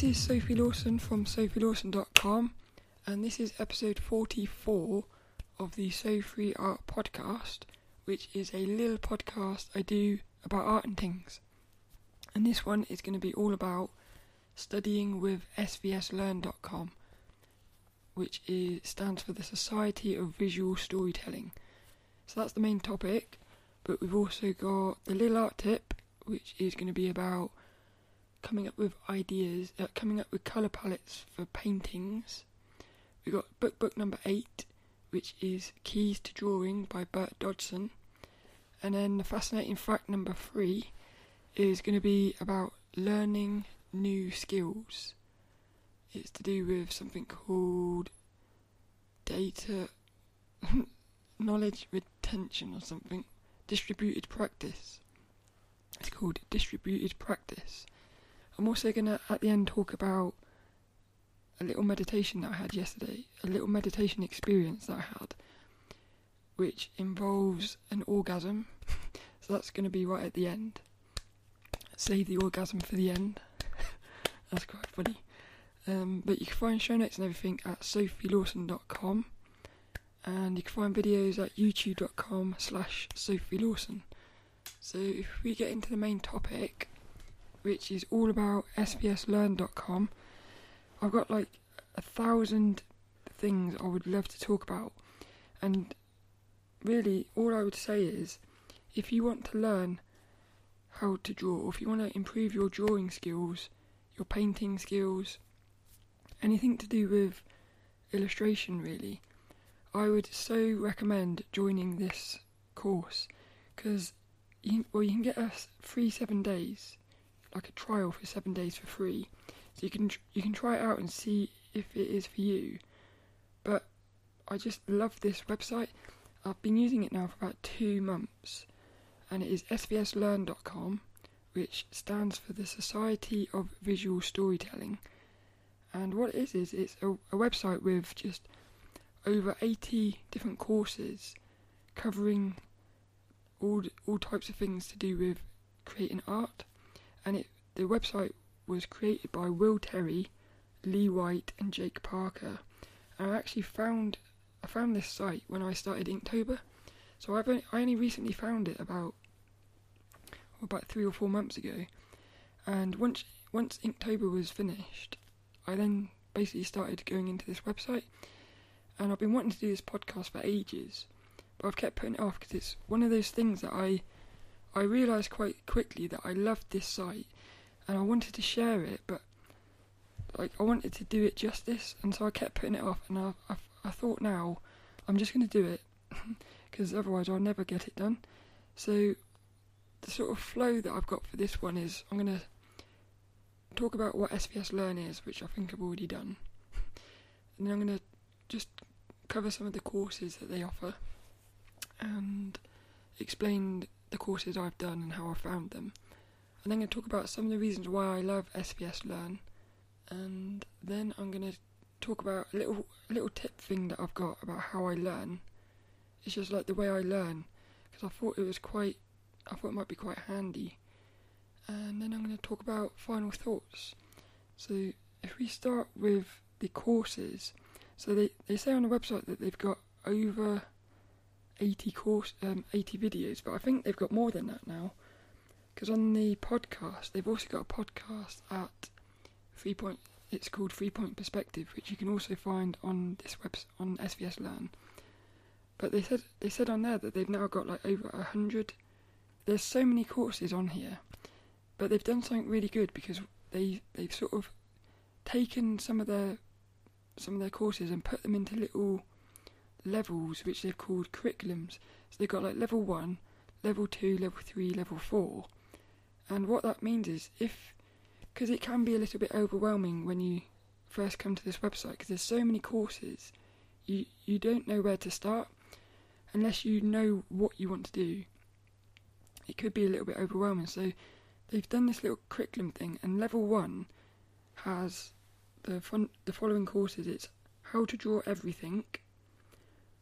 this is Sophie Lawson from sophielawson.com, and this is episode 44 of the So Free Art podcast, which is a little podcast I do about art and things. And this one is going to be all about studying with svslearn.com, which is, stands for the Society of Visual Storytelling. So that's the main topic, but we've also got the little art tip, which is going to be about coming up with ideas, uh, coming up with colour palettes for paintings. We've got book book number eight, which is Keys to Drawing by Bert Dodson. And then the fascinating fact number three is going to be about learning new skills. It's to do with something called data knowledge retention or something. Distributed practice. It's called distributed practice. I'm also going to, at the end, talk about a little meditation that I had yesterday, a little meditation experience that I had, which involves an orgasm. so that's going to be right at the end. Save the orgasm for the end. that's quite funny. Um, but you can find show notes and everything at sophielawson.com and you can find videos at youtube.com slash sophielawson. So if we get into the main topic, which is all about svslearn.com. I've got like a thousand things I would love to talk about, and really, all I would say is if you want to learn how to draw, if you want to improve your drawing skills, your painting skills, anything to do with illustration, really, I would so recommend joining this course. Because you, well, you can get a free seven days like a trial for seven days for free, so you can you can try it out and see if it is for you. But I just love this website. I've been using it now for about two months, and it is svslearn.com, which stands for the Society of Visual Storytelling. And what it is is it's a, a website with just over 80 different courses covering all all types of things to do with creating art and it the website was created by Will Terry, Lee White, and Jake Parker. And I actually found I found this site when I started Inktober, so I've only, I only recently found it about about three or four months ago. And once once Inktober was finished, I then basically started going into this website, and I've been wanting to do this podcast for ages, but I've kept putting it off because it's one of those things that I I realised quite quickly that I loved this site and I wanted to share it, but like I wanted to do it justice, and so I kept putting it off. And I, I, I thought now I'm just going to do it because otherwise I'll never get it done. So the sort of flow that I've got for this one is I'm going to talk about what SVS Learn is, which I think I've already done, and then I'm going to just cover some of the courses that they offer and explain the courses I've done and how I found them. And then I'm going to talk about some of the reasons why I love SVS Learn, and then I'm going to talk about a little a little tip thing that I've got about how I learn. It's just like the way I learn, because I thought it was quite, I thought it might be quite handy. And then I'm going to talk about final thoughts. So if we start with the courses, so they, they say on the website that they've got over 80 course um, 80 videos, but I think they've got more than that now. Because on the podcast, they've also got a podcast at three point. It's called Three Point Perspective, which you can also find on this web on SVS Learn. But they said they said on there that they've now got like over a hundred. There's so many courses on here, but they've done something really good because they they've sort of taken some of their some of their courses and put them into little levels which they've called curriculums. So they've got like level one, level two, level three, level four. And what that means is if, because it can be a little bit overwhelming when you first come to this website, because there's so many courses, you, you don't know where to start unless you know what you want to do. It could be a little bit overwhelming. So they've done this little curriculum thing, and level one has the fun, the following courses. It's how to draw everything,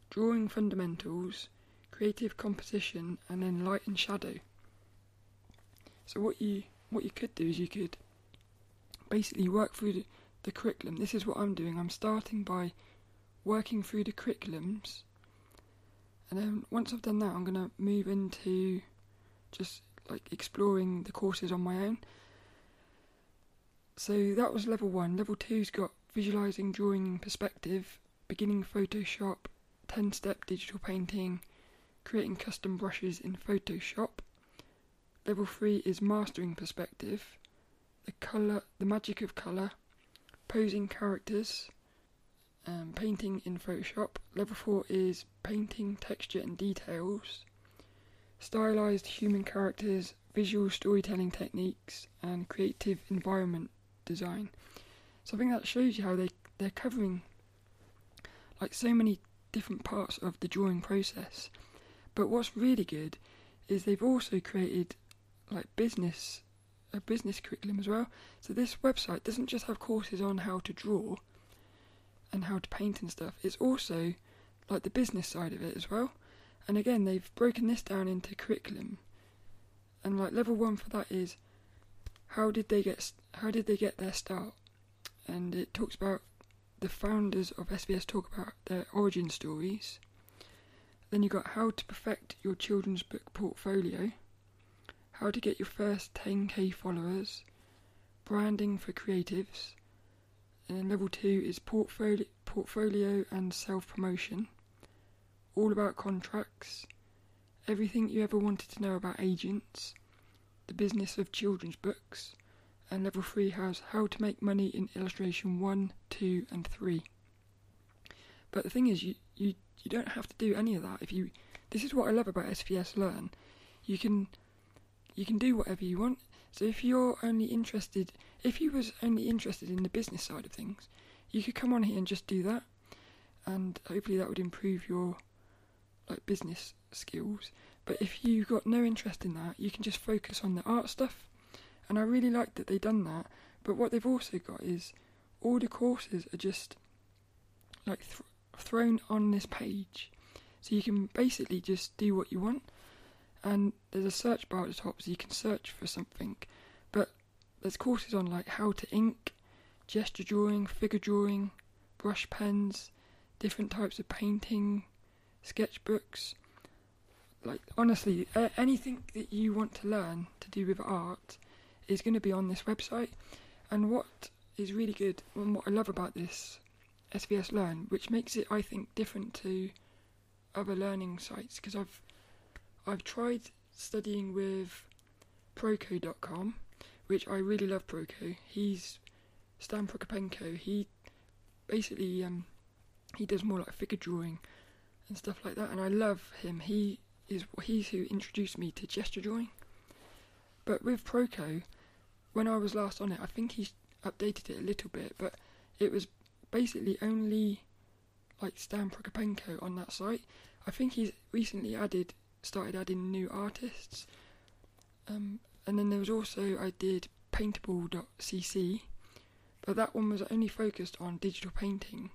drawing fundamentals, creative composition, and then light and shadow. So what you what you could do is you could basically work through the, the curriculum. This is what I'm doing. I'm starting by working through the curriculums, and then once I've done that, I'm gonna move into just like exploring the courses on my own. So that was level one. Level two's got visualizing, drawing, perspective, beginning Photoshop, 10 step digital painting, creating custom brushes in Photoshop. Level 3 is mastering perspective, the color, the magic of color, posing characters, um, painting in Photoshop. Level 4 is painting texture and details, stylized human characters, visual storytelling techniques, and creative environment design. So I think that shows you how they they're covering like so many different parts of the drawing process. But what's really good is they've also created like business a business curriculum as well. So this website doesn't just have courses on how to draw and how to paint and stuff. It's also like the business side of it as well. And again, they've broken this down into curriculum. And like level 1 for that is how did they get how did they get their start? and it talks about the founders of SVS talk about their origin stories. Then you got how to perfect your children's book portfolio, how to get your first 10k followers, branding for creatives, and then level two is portfolio, portfolio and self promotion, all about contracts, everything you ever wanted to know about agents, the business of children's books and level 3 has how to make money in illustration 1, 2 and 3. But the thing is you, you you don't have to do any of that if you this is what I love about SVS Learn. You can you can do whatever you want. So if you're only interested if you was only interested in the business side of things, you could come on here and just do that and hopefully that would improve your like business skills. But if you've got no interest in that, you can just focus on the art stuff and I really like that they've done that. But what they've also got is all the courses are just like th- thrown on this page, so you can basically just do what you want. And there's a search bar at the top, so you can search for something. But there's courses on like how to ink, gesture drawing, figure drawing, brush pens, different types of painting, sketchbooks. Like honestly, anything that you want to learn to do with art is going to be on this website. And what is really good and what I love about this SVS Learn, which makes it, I think, different to other learning sites, because I've I've tried studying with Proko.com, which I really love. Proko. He's Stan Prokopenko. He basically um, he does more like figure drawing and stuff like that, and I love him. He is he's who introduced me to gesture drawing. But with Proko, when I was last on it, I think he's updated it a little bit, but it was basically only like Stan Prokopenko on that site. I think he's recently added, started adding new artists. Um, and then there was also I did paintable.cc, but that one was only focused on digital painting.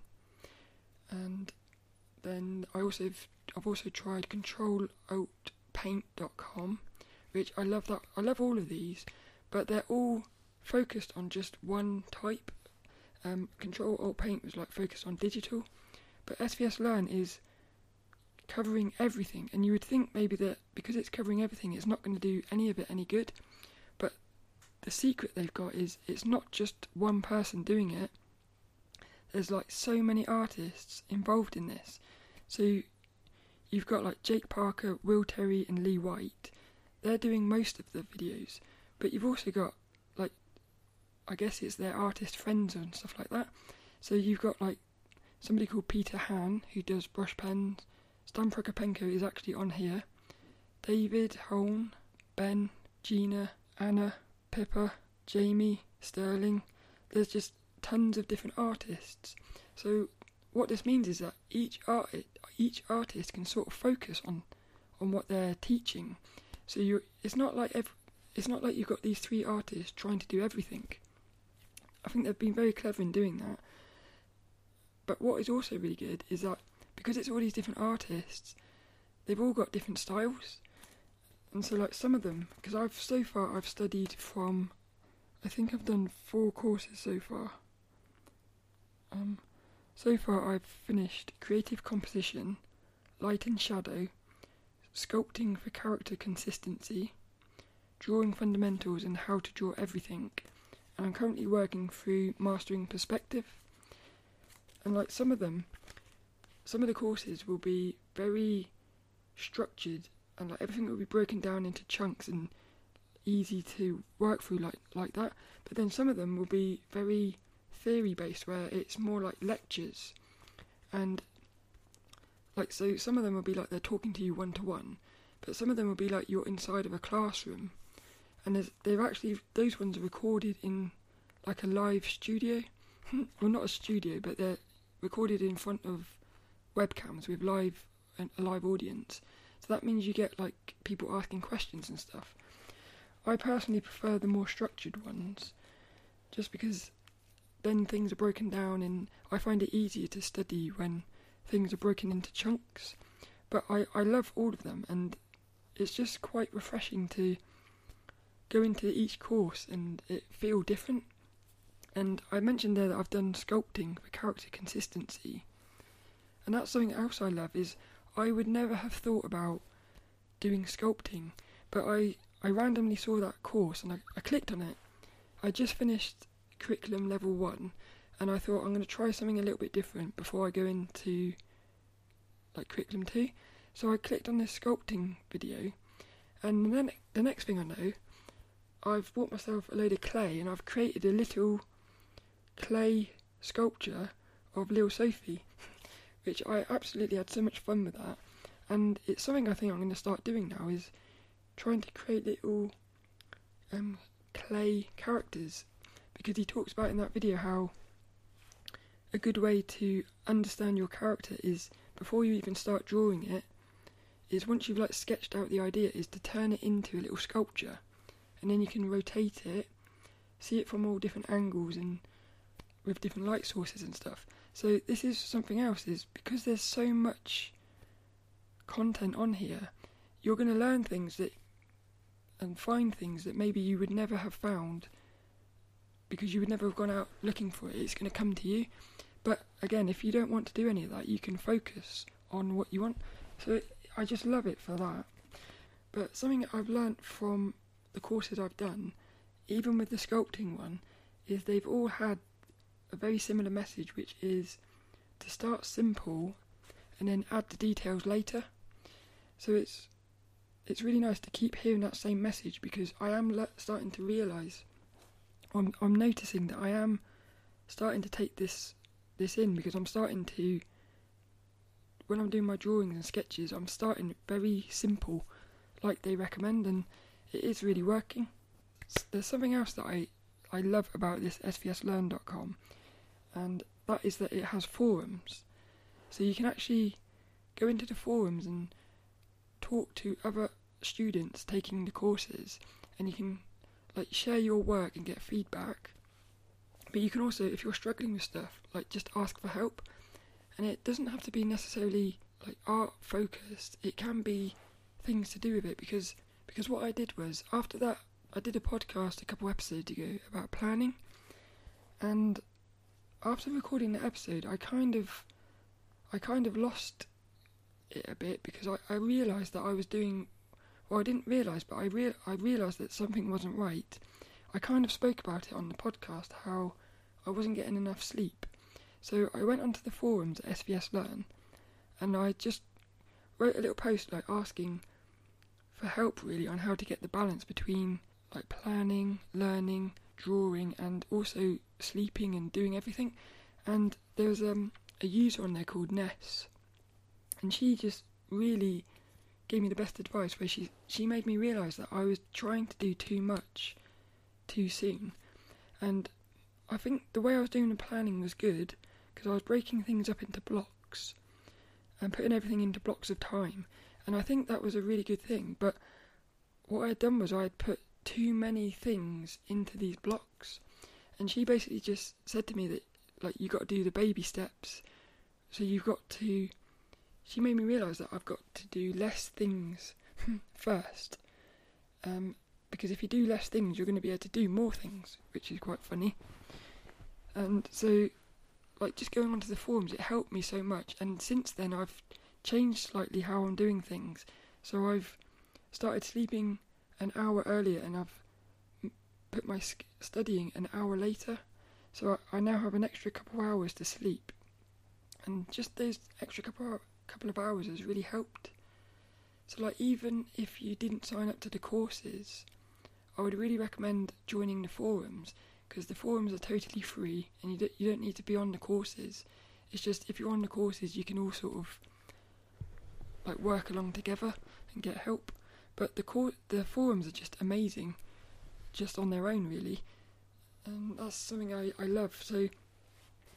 And then I also I've also tried controlaltpaint.com, which I love that I love all of these but they're all focused on just one type. Um, Control Alt Paint was like focused on digital, but SVS Learn is covering everything. And you would think maybe that because it's covering everything, it's not going to do any of it any good. But the secret they've got is it's not just one person doing it. There's like so many artists involved in this. So you've got like Jake Parker, Will Terry, and Lee White. They're doing most of the videos. But you've also got like I guess it's their artist friends and stuff like that. So you've got like somebody called Peter Han who does brush pens. Stan Prokopenko is actually on here. David, Holm, Ben, Gina, Anna, Pippa, Jamie, Sterling. There's just tons of different artists. So what this means is that each art each artist can sort of focus on on what they're teaching. So you it's not like every, it's not like you've got these three artists trying to do everything. I think they've been very clever in doing that. But what is also really good is that because it's all these different artists, they've all got different styles. And so, like some of them, because I've so far I've studied from I think I've done four courses so far. Um, so far I've finished creative composition, light and shadow, sculpting for character consistency, drawing fundamentals and how to draw everything, and I'm currently working through mastering perspective. And like some of them, some of the courses will be very structured and like everything will be broken down into chunks and easy to work through like like that. But then some of them will be very theory based where it's more like lectures and like so some of them will be like they're talking to you one to one but some of them will be like you're inside of a classroom and they've actually those ones are recorded in like a live studio. Well not a studio but they're recorded in front of webcams with live a live audience. So that means you get like people asking questions and stuff. I personally prefer the more structured ones just because then things are broken down and i find it easier to study when things are broken into chunks. But i, I love all of them and it's just quite refreshing to go into each course and it feel different. And I mentioned there that I've done sculpting for character consistency. And that's something else I love is I would never have thought about doing sculpting, but I, I randomly saw that course and I, I clicked on it. I just finished curriculum level one and I thought I'm going to try something a little bit different before I go into like curriculum two. So I clicked on this sculpting video and then the next thing I know, I've bought myself a load of clay and I've created a little clay sculpture of little Sophie, which I absolutely had so much fun with that. And it's something I think I'm going to start doing now is trying to create little um, clay characters because he talks about in that video how a good way to understand your character is before you even start drawing it is once you've like sketched out the idea is to turn it into a little sculpture and then you can rotate it, see it from all different angles and with different light sources and stuff. So this is something else is because there's so much content on here, you're going to learn things that and find things that maybe you would never have found because you would never have gone out looking for it. It's going to come to you. But again, if you don't want to do any of that, you can focus on what you want. So I just love it for that. But something I've learnt from the courses I've done, even with the sculpting one, is they've all had a very similar message, which is to start simple and then add the details later. So it's it's really nice to keep hearing that same message because I am le- starting to realise, I'm I'm noticing that I am starting to take this this in because I'm starting to when I'm doing my drawings and sketches, I'm starting very simple, like they recommend, and it is really working. There's something else that I, I love about this svslearn.com, and that is that it has forums. So you can actually go into the forums and talk to other students taking the courses, and you can like share your work and get feedback. But you can also, if you're struggling with stuff, like just ask for help. And it doesn't have to be necessarily like art focused. It can be things to do with it because because what I did was after that I did a podcast a couple episodes ago about planning, and after recording the episode, I kind of I kind of lost it a bit because I, I realised that I was doing well I didn't realise but I real I realised that something wasn't right. I kind of spoke about it on the podcast how I wasn't getting enough sleep. So I went onto the forums at SVS Learn and I just wrote a little post like asking for help really on how to get the balance between like planning, learning, drawing, and also sleeping and doing everything. And there was um, a user on there called Ness, and she just really gave me the best advice. Where she she made me realise that I was trying to do too much, too soon, and I think the way I was doing the planning was good because I was breaking things up into blocks and putting everything into blocks of time and I think that was a really good thing. But what I had done was I had put too many things into these blocks, and she basically just said to me that like you got to do the baby steps. So you've got to. She made me realise that I've got to do less things first, um, because if you do less things, you're going to be able to do more things, which is quite funny. And so, like, just going onto the forums, it helped me so much. And since then, I've changed slightly how I'm doing things. So I've started sleeping an hour earlier, and I've put my studying an hour later. So I, now have an extra couple of hours to sleep, and just those extra couple couple of hours has really helped. So like even if you didn't sign up to the courses, I would really recommend joining the forums because the forums are totally free and you don't, you don't need to be on the courses. It's just if you're on the courses, you can all sort of like work along together and get help. But the cor- the forums are just amazing, just on their own really, and that's something I, I love. So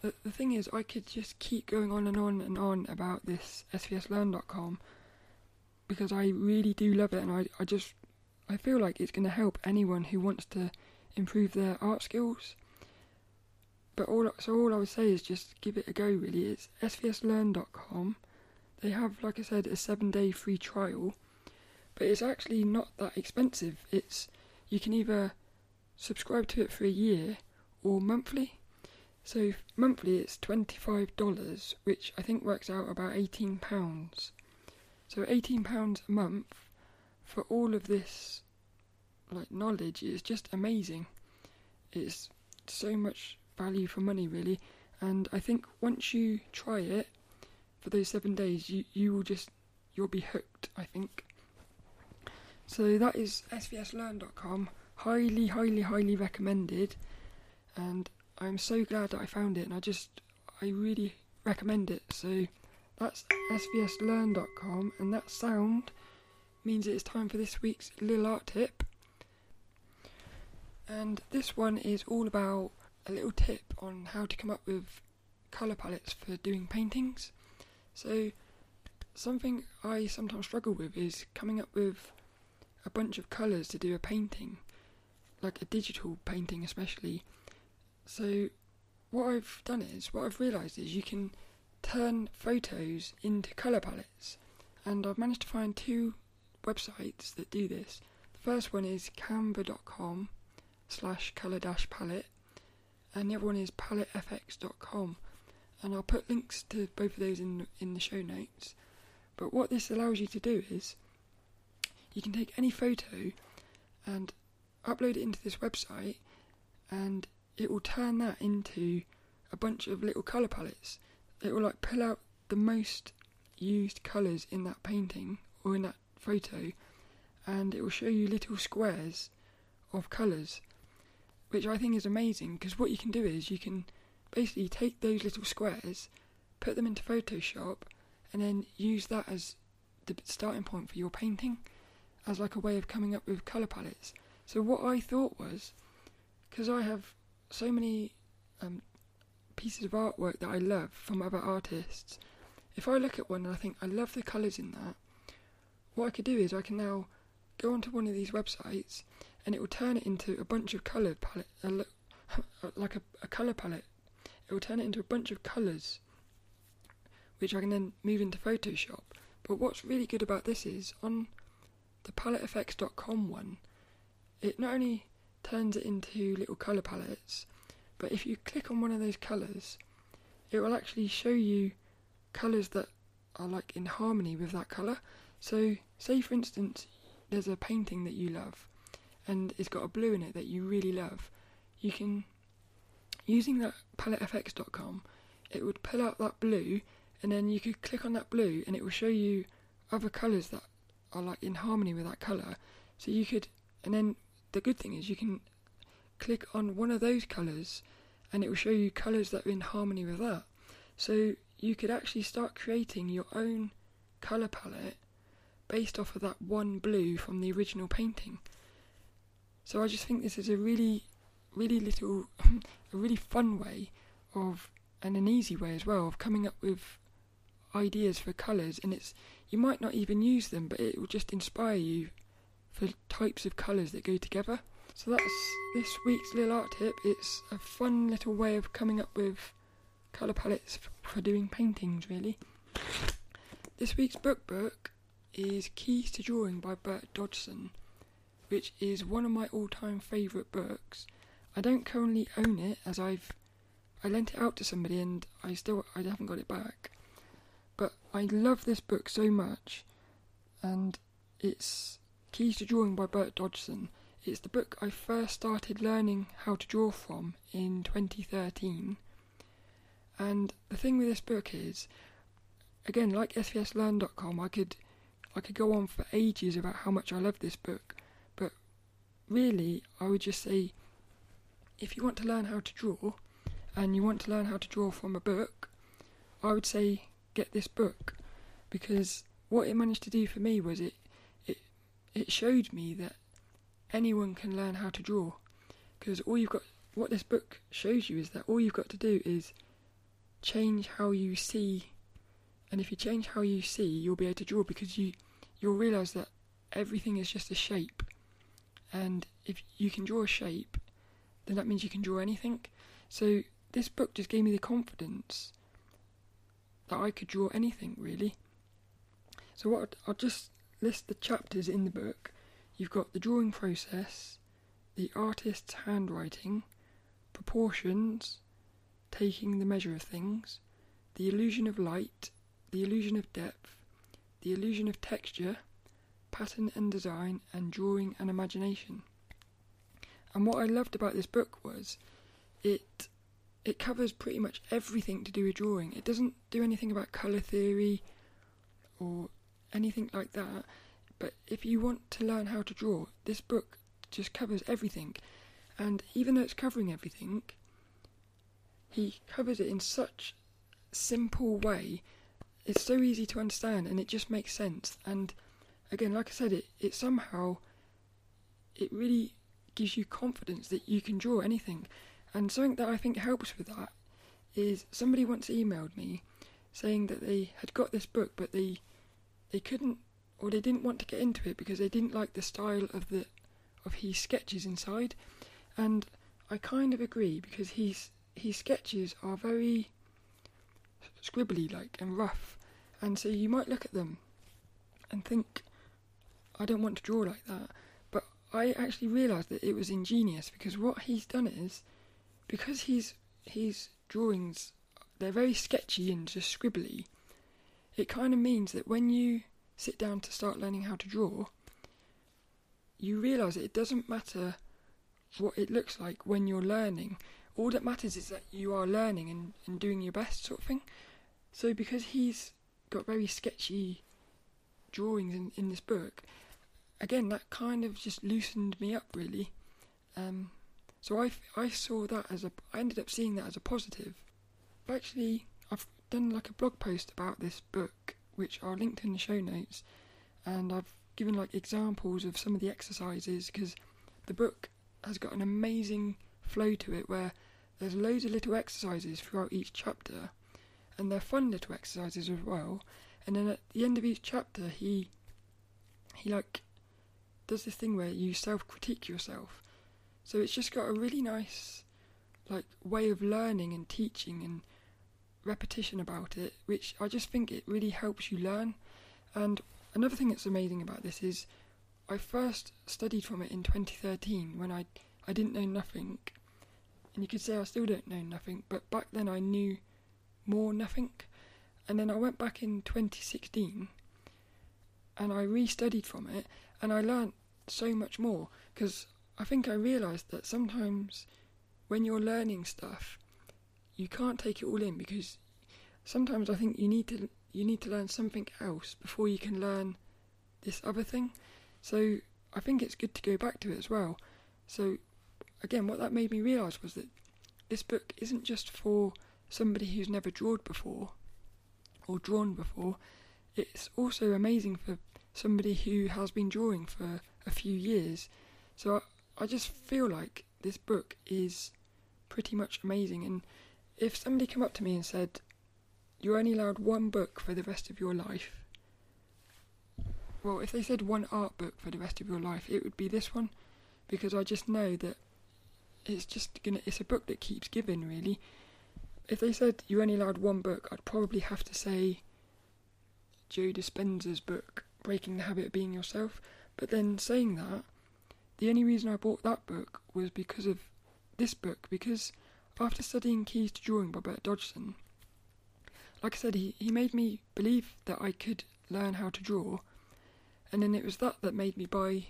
the the thing is, I could just keep going on and on and on about this svslearn.com because I really do love it, and I I just I feel like it's going to help anyone who wants to improve their art skills. But all so all I would say is just give it a go. Really, it's svslearn.com. They have, like I said, a seven-day free trial, but it's actually not that expensive. It's you can either subscribe to it for a year or monthly. So monthly it's twenty-five dollars, which I think works out about eighteen pounds. So eighteen pounds a month for all of this like knowledge is just amazing. It's so much value for money really and I think once you try it for those seven days you, you will just you'll be hooked I think. So that is svslearn.com. Highly, highly, highly recommended and I'm so glad that I found it and I just I really recommend it. So that's svslearn.com and that sound means it's time for this week's little art tip. And this one is all about a little tip on how to come up with colour palettes for doing paintings. So, something I sometimes struggle with is coming up with a bunch of colours to do a painting, like a digital painting especially. So, what I've done is, what I've realised is you can turn photos into colour palettes, and I've managed to find two websites that do this. The first one is canva.com slash colour dash palette, and the other one is palettefx.com. And I'll put links to both of those in in the show notes. But what this allows you to do is you can take any photo and upload it into this website, and it will turn that into a bunch of little colour palettes. It will like pull out the most used colours in that painting or in that photo and it will show you little squares of colours, which I think is amazing because what you can do is you can basically take those little squares, put them into Photoshop, and then use that as the starting point for your painting as like a way of coming up with colour palettes. So what I thought was, because I have so many um, pieces of artwork that I love from other artists, if I look at one and I think I love the colours in that, what I could do is I can now go onto one of these websites and it will turn it into a bunch of colour palette, uh, like a, a colour palette. It will turn it into a bunch of colours, which I can then move into Photoshop. But what's really good about this is on the palettefx.com one, it not only turns it into little colour palettes, but if you click on one of those colours, it will actually show you colours that are like in harmony with that colour. So, say for instance, there's a painting that you love and it's got a blue in it that you really love. You can, using that palettefx.com, it would pull out that blue and then you could click on that blue and it will show you other colours that are like in harmony with that colour. So you could, and then the good thing is you can click on one of those colours and it will show you colours that are in harmony with that. So you could actually start creating your own colour palette based off of that one blue from the original painting. So I just think this is a really, really little, a really fun way of, and an easy way as well, of coming up with ideas for colours. And it's, you might not even use them, but it will just inspire you for types of colours that go together. So that's this week's little art tip. It's a fun little way of coming up with colour palettes for doing paintings, really. This week's book book is Keys to Drawing by Bert Dodson, which is one of my all-time favourite books. I don't currently own it as I've I lent it out to somebody and I still I haven't got it back. But I love this book so much, and it's Keys to Drawing by Bert Dodson. It's the book I first started learning how to draw from in 2013. And the thing with this book is, again, like svslearn.com, I could I could go on for ages about how much I love this book, but really, I would just say if you want to learn how to draw and you want to learn how to draw from a book, I would say get this book. Because what it managed to do for me was it it it showed me that anyone can learn how to draw. Because all you've got what this book shows you is that all you've got to do is change how you see. And if you change how you see you'll be able to draw because you you'll realize that everything is just a shape. And if you can draw a shape then that means you can draw anything so this book just gave me the confidence that I could draw anything really. So what I'll just list the chapters in the book. You've got the drawing process, the artist's handwriting, proportions, taking the measure of things, the illusion of light, the illusion of depth, the illusion of texture, pattern and design, and drawing and imagination. And what I loved about this book was it it covers pretty much everything to do with drawing. It doesn't do anything about colour theory or anything like that. But if you want to learn how to draw, this book just covers everything. And even though it's covering everything, he covers it in such simple way. It's so easy to understand and it just makes sense. And again, like I said, it, it somehow it really gives you confidence that you can draw anything. And something that I think helps with that is somebody once emailed me saying that they had got this book but they they couldn't or they didn't want to get into it because they didn't like the style of the of his sketches inside. And I kind of agree because his his sketches are very scribbly like and rough. And so you might look at them and think I don't want to draw like that. I actually realised that it was ingenious because what he's done is because he's his drawings they're very sketchy and just scribbly. It kind of means that when you sit down to start learning how to draw, you realise it doesn't matter what it looks like when you're learning. All that matters is that you are learning and, and doing your best, sort of thing. So, because he's got very sketchy drawings in, in this book, again, that kind of just loosened me up, really. Um, so I, I saw that as a, I ended up seeing that as a positive. But actually, I've done like a blog post about this book, which are linked in the show notes, and I've given like examples of some of the exercises because the book has got an amazing flow to it where there's loads of little exercises throughout each chapter, and they're fun little exercises as well. And then at the end of each chapter, he he like does this thing where you self critique yourself. So it's just got a really nice like way of learning and teaching and repetition about it, which I just think it really helps you learn. And another thing that's amazing about this is I first studied from it in 2013 when I I didn't know nothing, and you could say I still don't know nothing, but back then I knew more nothing, and then I went back in 2016 and I restudied from it, and I learnt so much more because I think I realised that sometimes when you're learning stuff, you can't take it all in because sometimes I think you need to you need to learn something else before you can learn this other thing. So I think it's good to go back to it as well. So again, what that made me realise was that this book isn't just for somebody who's never drawn before or drawn before. It's also amazing for somebody who has been drawing for a few years. So I just feel like this book is pretty much amazing. And if somebody came up to me and said, You're only allowed one book for the rest of your life, well, if they said one art book for the rest of your life, it would be this one because I just know that it's just gonna, it's a book that keeps giving, really. If they said you're only allowed one book, I'd probably have to say Joe Dispenza's book, Breaking the Habit of Being Yourself. But then saying that, the only reason I bought that book was because of this book, because after studying Keys to Drawing by Bert Dodson, like I said, he, he made me believe that I could learn how to draw, and then it was that that made me buy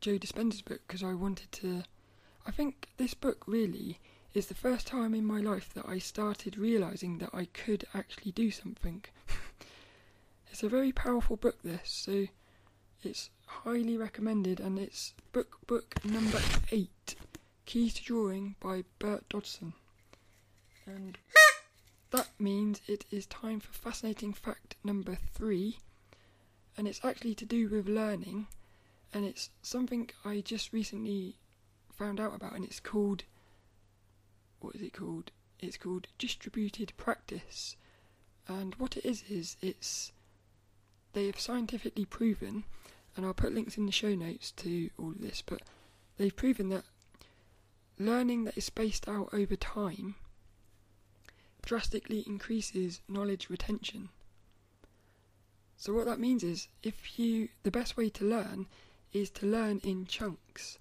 Joe Dispenza's book because I wanted to. I think this book really is the first time in my life that I started realizing that I could actually do something. it's a very powerful book, this, so it's highly recommended, and it's book book number eight, Keys to Drawing by Bert Dodson. And that means it is time for fascinating fact number three, and it's actually to do with learning, and it's something I just recently found out about, and it's called what is it called? It's called distributed practice, and what it is is it's they have scientifically proven, and I'll put links in the show notes to all of this, but they've proven that learning that is spaced out over time drastically increases knowledge retention. So what that means is if you the best way to learn is to learn in chunks.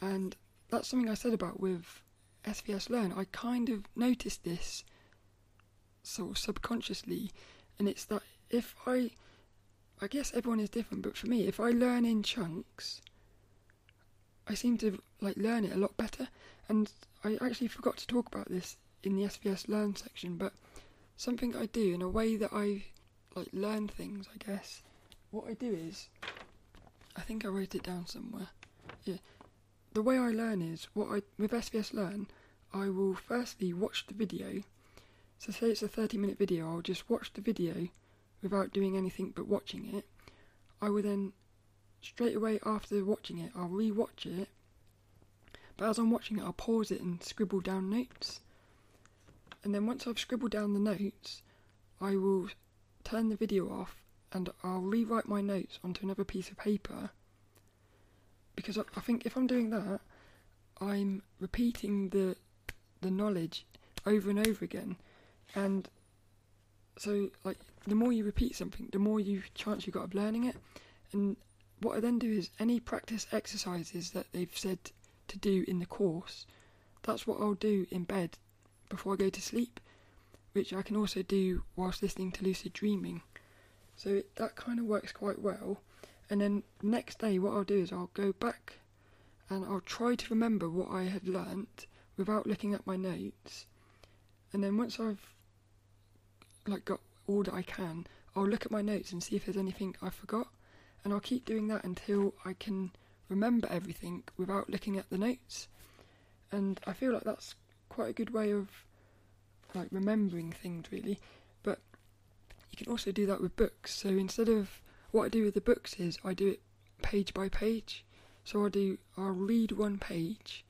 And that's something I said about with SVS Learn. I kind of noticed this sort of subconsciously and it's that if I I guess everyone is different, but for me, if I learn in chunks, I seem to like learn it a lot better. And I actually forgot to talk about this in the SVS Learn section, but something I do in a way that I like learn things, I guess. What I do is, I think I wrote it down somewhere. Yeah, the way I learn is what I with SVS Learn. I will firstly watch the video. So say it's a 30 minute video, I'll just watch the video without doing anything but watching it. I will then straight away after watching it, I'll re-watch it. But as I'm watching it, I'll pause it and scribble down notes. And then once I've scribbled down the notes, I will turn the video off and I'll rewrite my notes onto another piece of paper. Because I, I think if I'm doing that, I'm repeating the the knowledge over and over again, and so like the more you repeat something, the more you chance you got of learning it. And what I then do is any practice exercises that they've said to do in the course, that's what I'll do in bed before I go to sleep, which I can also do whilst listening to lucid dreaming. So it, that kind of works quite well. And then next day, what I'll do is I'll go back and I'll try to remember what I had learnt without looking at my notes. And then once I've like got all that I can, I'll look at my notes and see if there's anything I forgot. And I'll keep doing that until I can remember everything without looking at the notes. And I feel like that's quite a good way of like remembering things really. But you can also do that with books. So instead of what I do with the books is I do it page by page. So I do I'll read one page,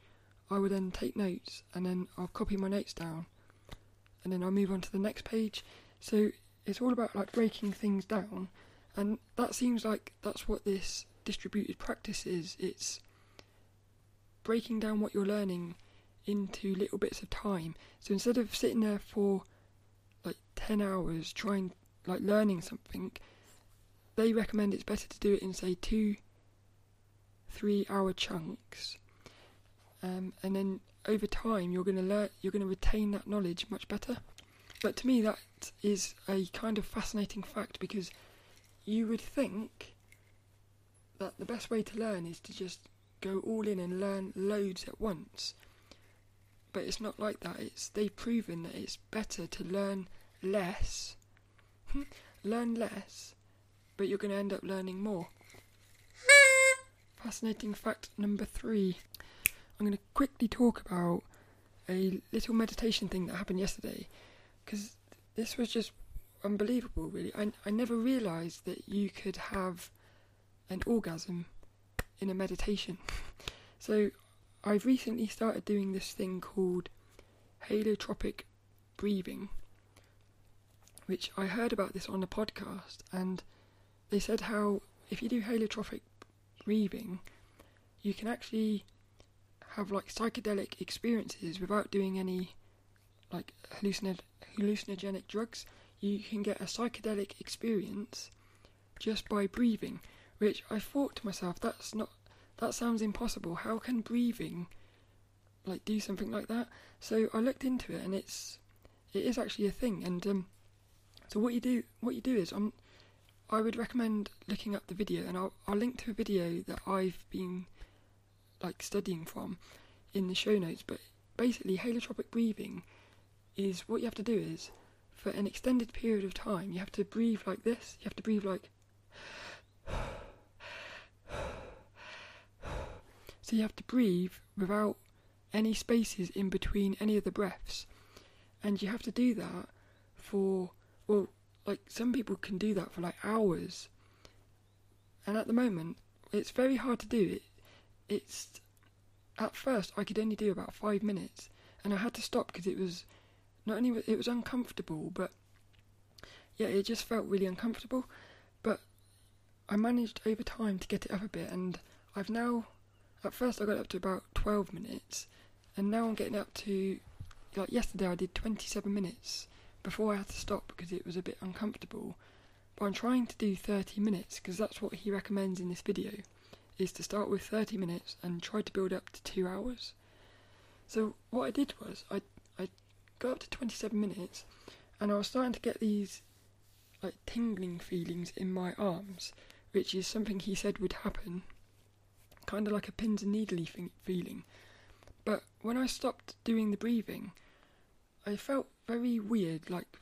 I will then take notes and then I'll copy my notes down and then I'll move on to the next page. So it's all about like breaking things down and that seems like that's what this distributed practice is. It's breaking down what you're learning into little bits of time. So instead of sitting there for like 10 hours trying, like learning something, they recommend it's better to do it in, say, two, three hour chunks. Um, and then over time, you're going to learn, you're going to retain that knowledge much better. But to me, that is a kind of fascinating fact because you would think that the best way to learn is to just go all in and learn loads at once but it's not like that. It's they've proven that it's better to learn less, learn less, but you're going to end up learning more. Fascinating fact number three. I'm going to quickly talk about a little meditation thing that happened yesterday, because this was just unbelievable. Really, I I never realised that you could have an orgasm in a meditation. so I've recently started doing this thing called holotropic breathing, which I heard about this on a podcast, and they said how if you do holotropic breathing, you can actually have like psychedelic experiences without doing any like hallucinogenic drugs. You can get a psychedelic experience just by breathing, which I thought to myself, that's not that sounds impossible. How can breathing like do something like that? So I looked into it, and it's it is actually a thing. And um, so what you do what you do is um, I would recommend looking up the video, and I'll I'll link to a video that I've been like studying from in the show notes. But basically, holotropic breathing is what you have to do is for an extended period of time, you have to breathe like this. You have to breathe like. So you have to breathe without any spaces in between any of the breaths. And you have to do that for, well, like some people can do that for like hours. And at the moment, it's very hard to do it. It's, at first, I could only do about five minutes. And I had to stop because it was, not only, was, it was uncomfortable, but yeah, it just felt really uncomfortable. But I managed over time to get it up a bit, and I've now, at first, I got up to about 12 minutes, and now I'm getting up to, like yesterday, I did 27 minutes before I had to stop because it was a bit uncomfortable. But I'm trying to do 30 minutes because that's what he recommends in this video, is to start with 30 minutes and try to build up to two hours. So what I did was I Got up to 27 minutes, and I was starting to get these like tingling feelings in my arms, which is something he said would happen, kind of like a pins and needly feeling. But when I stopped doing the breathing, I felt very weird, like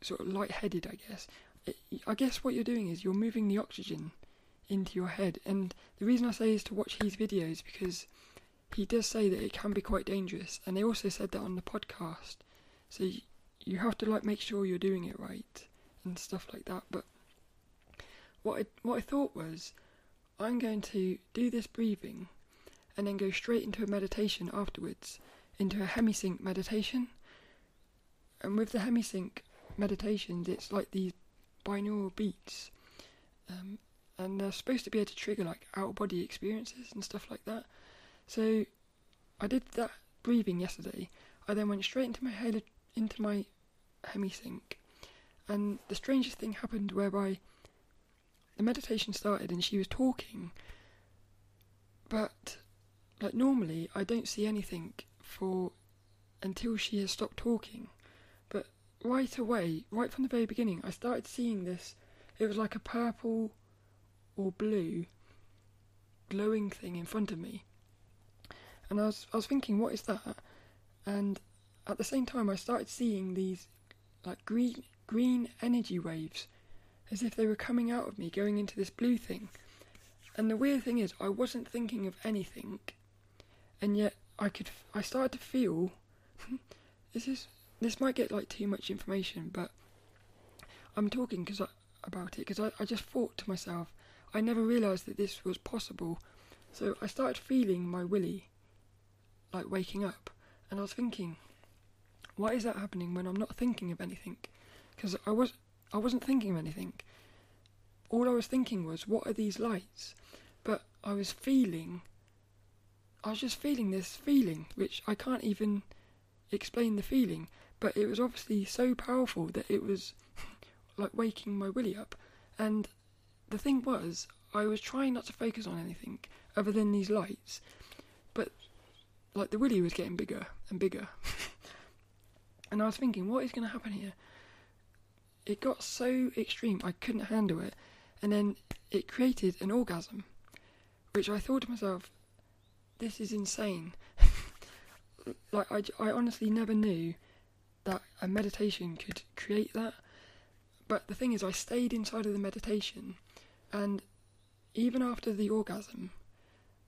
sort of lightheaded, I guess. I guess what you're doing is you're moving the oxygen into your head, and the reason I say is to watch his videos because he does say that it can be quite dangerous, and they also said that on the podcast. So you, you have to like make sure you're doing it right and stuff like that. But what I, what I thought was, I'm going to do this breathing and then go straight into a meditation afterwards, into a hemisync meditation. And with the hemisync meditations, it's like these binaural beats, um, and they're supposed to be able to trigger like out of body experiences and stuff like that. So I did that breathing yesterday. I then went straight into my head, into my hemisync, and the strangest thing happened whereby the meditation started and she was talking, but like normally I don't see anything for until she has stopped talking. But right away, right from the very beginning, I started seeing this. It was like a purple or blue glowing thing in front of me. And I was I was thinking, what is that? And at the same time I started seeing these like green green energy waves, as if they were coming out of me, going into this blue thing. And the weird thing is, I wasn't thinking of anything, and yet I could. I started to feel. this is. This might get like too much information, but I'm talking because about it because I, I just thought to myself, I never realised that this was possible. So I started feeling my willy, like waking up, and I was thinking, why is that happening when I'm not thinking of anything? because I was I wasn't thinking of anything. All I was thinking was, what are these lights? But I was feeling. I was just feeling this feeling, which I can't even explain the feeling, but it was obviously so powerful that it was like waking my willy up. And the thing was, I was trying not to focus on anything other than these lights, like the willy was getting bigger and bigger. and I was thinking, what is going to happen here? it got so extreme I couldn't handle it, and then it created an orgasm, which I thought to myself, this is insane. like I, I honestly never knew that a meditation could create that. But the thing is, I stayed inside of the meditation, and even after the orgasm,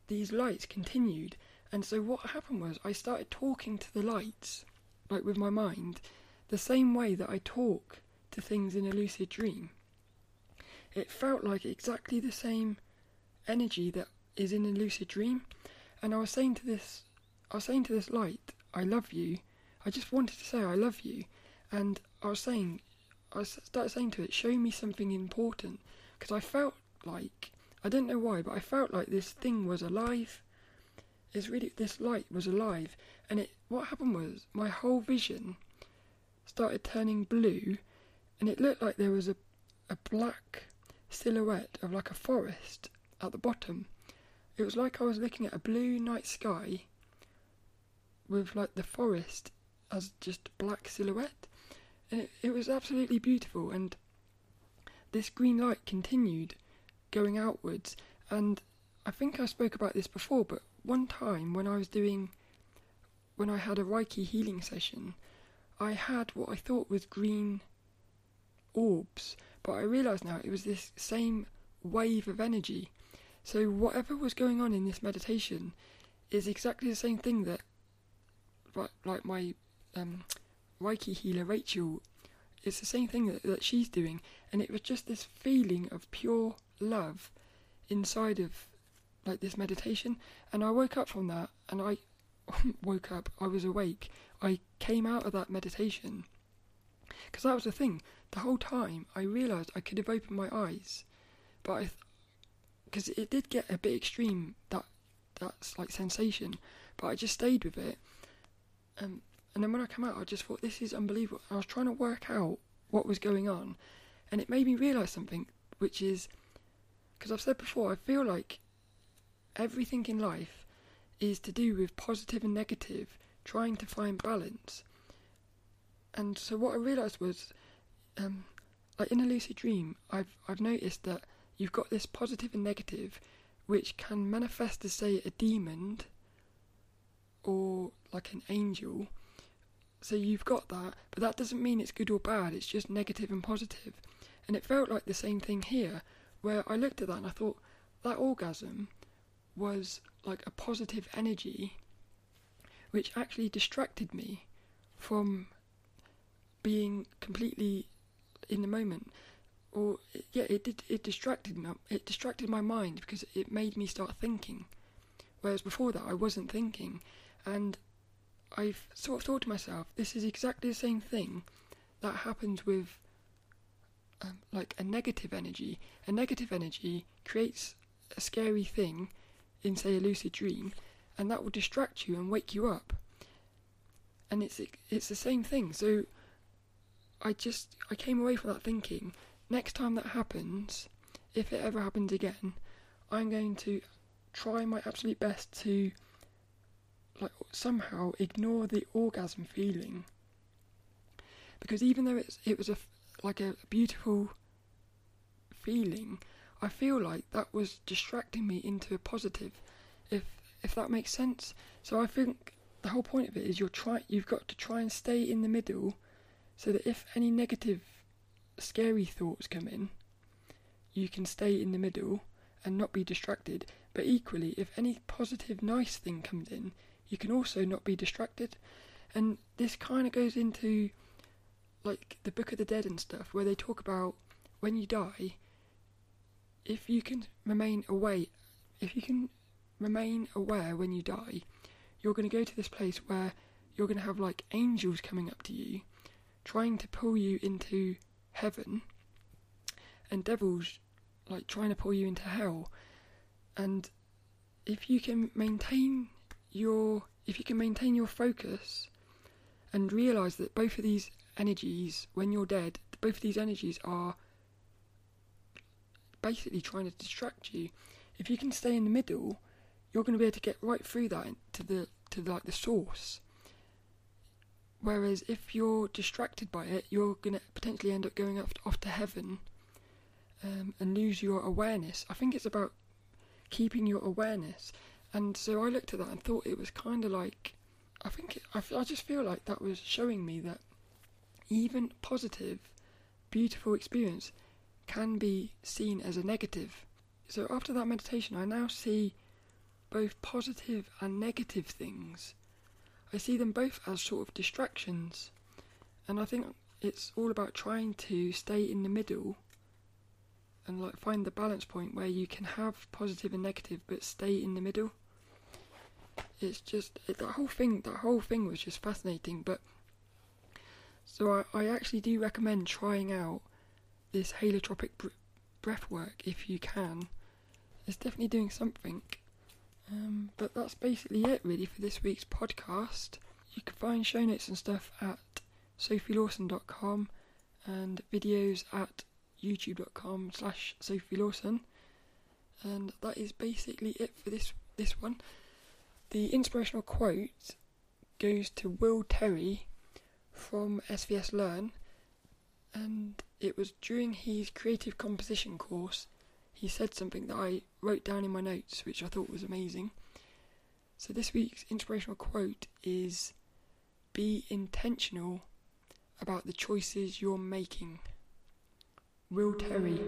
these lights continued. And so what happened was, I started talking to the lights, like with my mind, the same way that I talk to things in a lucid dream. It felt like exactly the same energy that is in a lucid dream, and I was saying to this, I was saying to this light, "I love you." I just wanted to say I love you, and I was saying, I started saying to it, "Show me something important," because I felt like I don't know why, but I felt like this thing was alive. It's really this light was alive, and it. What happened was my whole vision started turning blue and it looked like there was a, a black silhouette of like a forest at the bottom. it was like I was looking at a blue night sky with like the forest as just black silhouette. And it, it was absolutely beautiful and this green light continued going outwards and I think I spoke about this before, but one time when I was doing when I had a Reiki healing session, I had what I thought was green orbs, but I realised now it was this same wave of energy. So whatever was going on in this meditation is exactly the same thing that, like my um, Reiki healer Rachel, it's the same thing that, that she's doing, and it was just this feeling of pure love inside of like this meditation, and I woke up from that, and I woke up, I was awake, I came out of that meditation, because that was the thing. The whole time I realised I could have opened my eyes, but I, because it did get a bit extreme that that's like sensation, but I just stayed with it. Um, and then when I came out, I just thought this is unbelievable. I was trying to work out what was going on, and it made me realise something, which is because I've said before, I feel like everything in life is to do with positive and negative, trying to find balance. And so what I realised was, um, like in a lucid dream, I've I've noticed that you've got this positive and negative, which can manifest as say a demon or like an angel. So you've got that, but that doesn't mean it's good or bad. It's just negative and positive. And it felt like the same thing here, where I looked at that and I thought that orgasm was like a positive energy which actually distracted me from being completely in the moment. Or yeah it did it distracted me it distracted my mind because it made me start thinking. Whereas before that I wasn't thinking. And I've sort of thought to myself this is exactly the same thing that happens with um, like a negative energy. A negative energy creates a scary thing in, say, a lucid dream, and that will distract you and wake you up. And it's it's the same thing. So I just I came away from that thinking, next time that happens, if it ever happens again, I'm going to try my absolute best to like somehow ignore the orgasm feeling because even though it's it was a like a beautiful feeling I feel like that was distracting me into a positive, if if that makes sense. So I think the whole point of it is you're try you've got to try and stay in the middle, so that if any negative, scary thoughts come in, you can stay in the middle and not be distracted. But equally, if any positive, nice thing comes in, you can also not be distracted. And this kind of goes into like the Book of the Dead and stuff, where they talk about when you die, if you can remain away, if you can remain aware when you die, you're going to go to this place where you're going to have like angels coming up to you, trying to pull you into heaven, and devils like trying to pull you into hell. And if you can maintain your if you can maintain your focus and realize that both of these energies when you're dead both of these energies are basically trying to distract you. If you can stay in the middle, you're going to be able to get right through that to the to like the source. Whereas if you're distracted by it, you're going to potentially end up going off, off to heaven um, and lose your awareness. I think it's about keeping your awareness. And so I looked at that and thought it was kind of like, I think, it, I, I just feel like that was showing me that even positive, beautiful experience can be seen as a negative. So after that meditation, I now see both positive and negative things. I see them both as sort of distractions. And I think it's all about trying to stay in the middle and like find the balance point where you can have positive and negative but stay in the middle. It's just it, that whole thing. That whole thing was just fascinating. But so I, I actually do recommend trying out this holotropic br- breath work if you can. It's definitely doing something. Um, but that's basically it, really, for this week's podcast. You can find show notes and stuff at sophielawson.com and videos at youtube.com slash sophielawson. And that is basically it for this this one. The inspirational quote goes to Will Terry from SVS Learn, and it was during his creative composition course. He said something that I wrote down in my notes, which I thought was amazing. So, this week's inspirational quote is Be intentional about the choices you're making. Will Terry.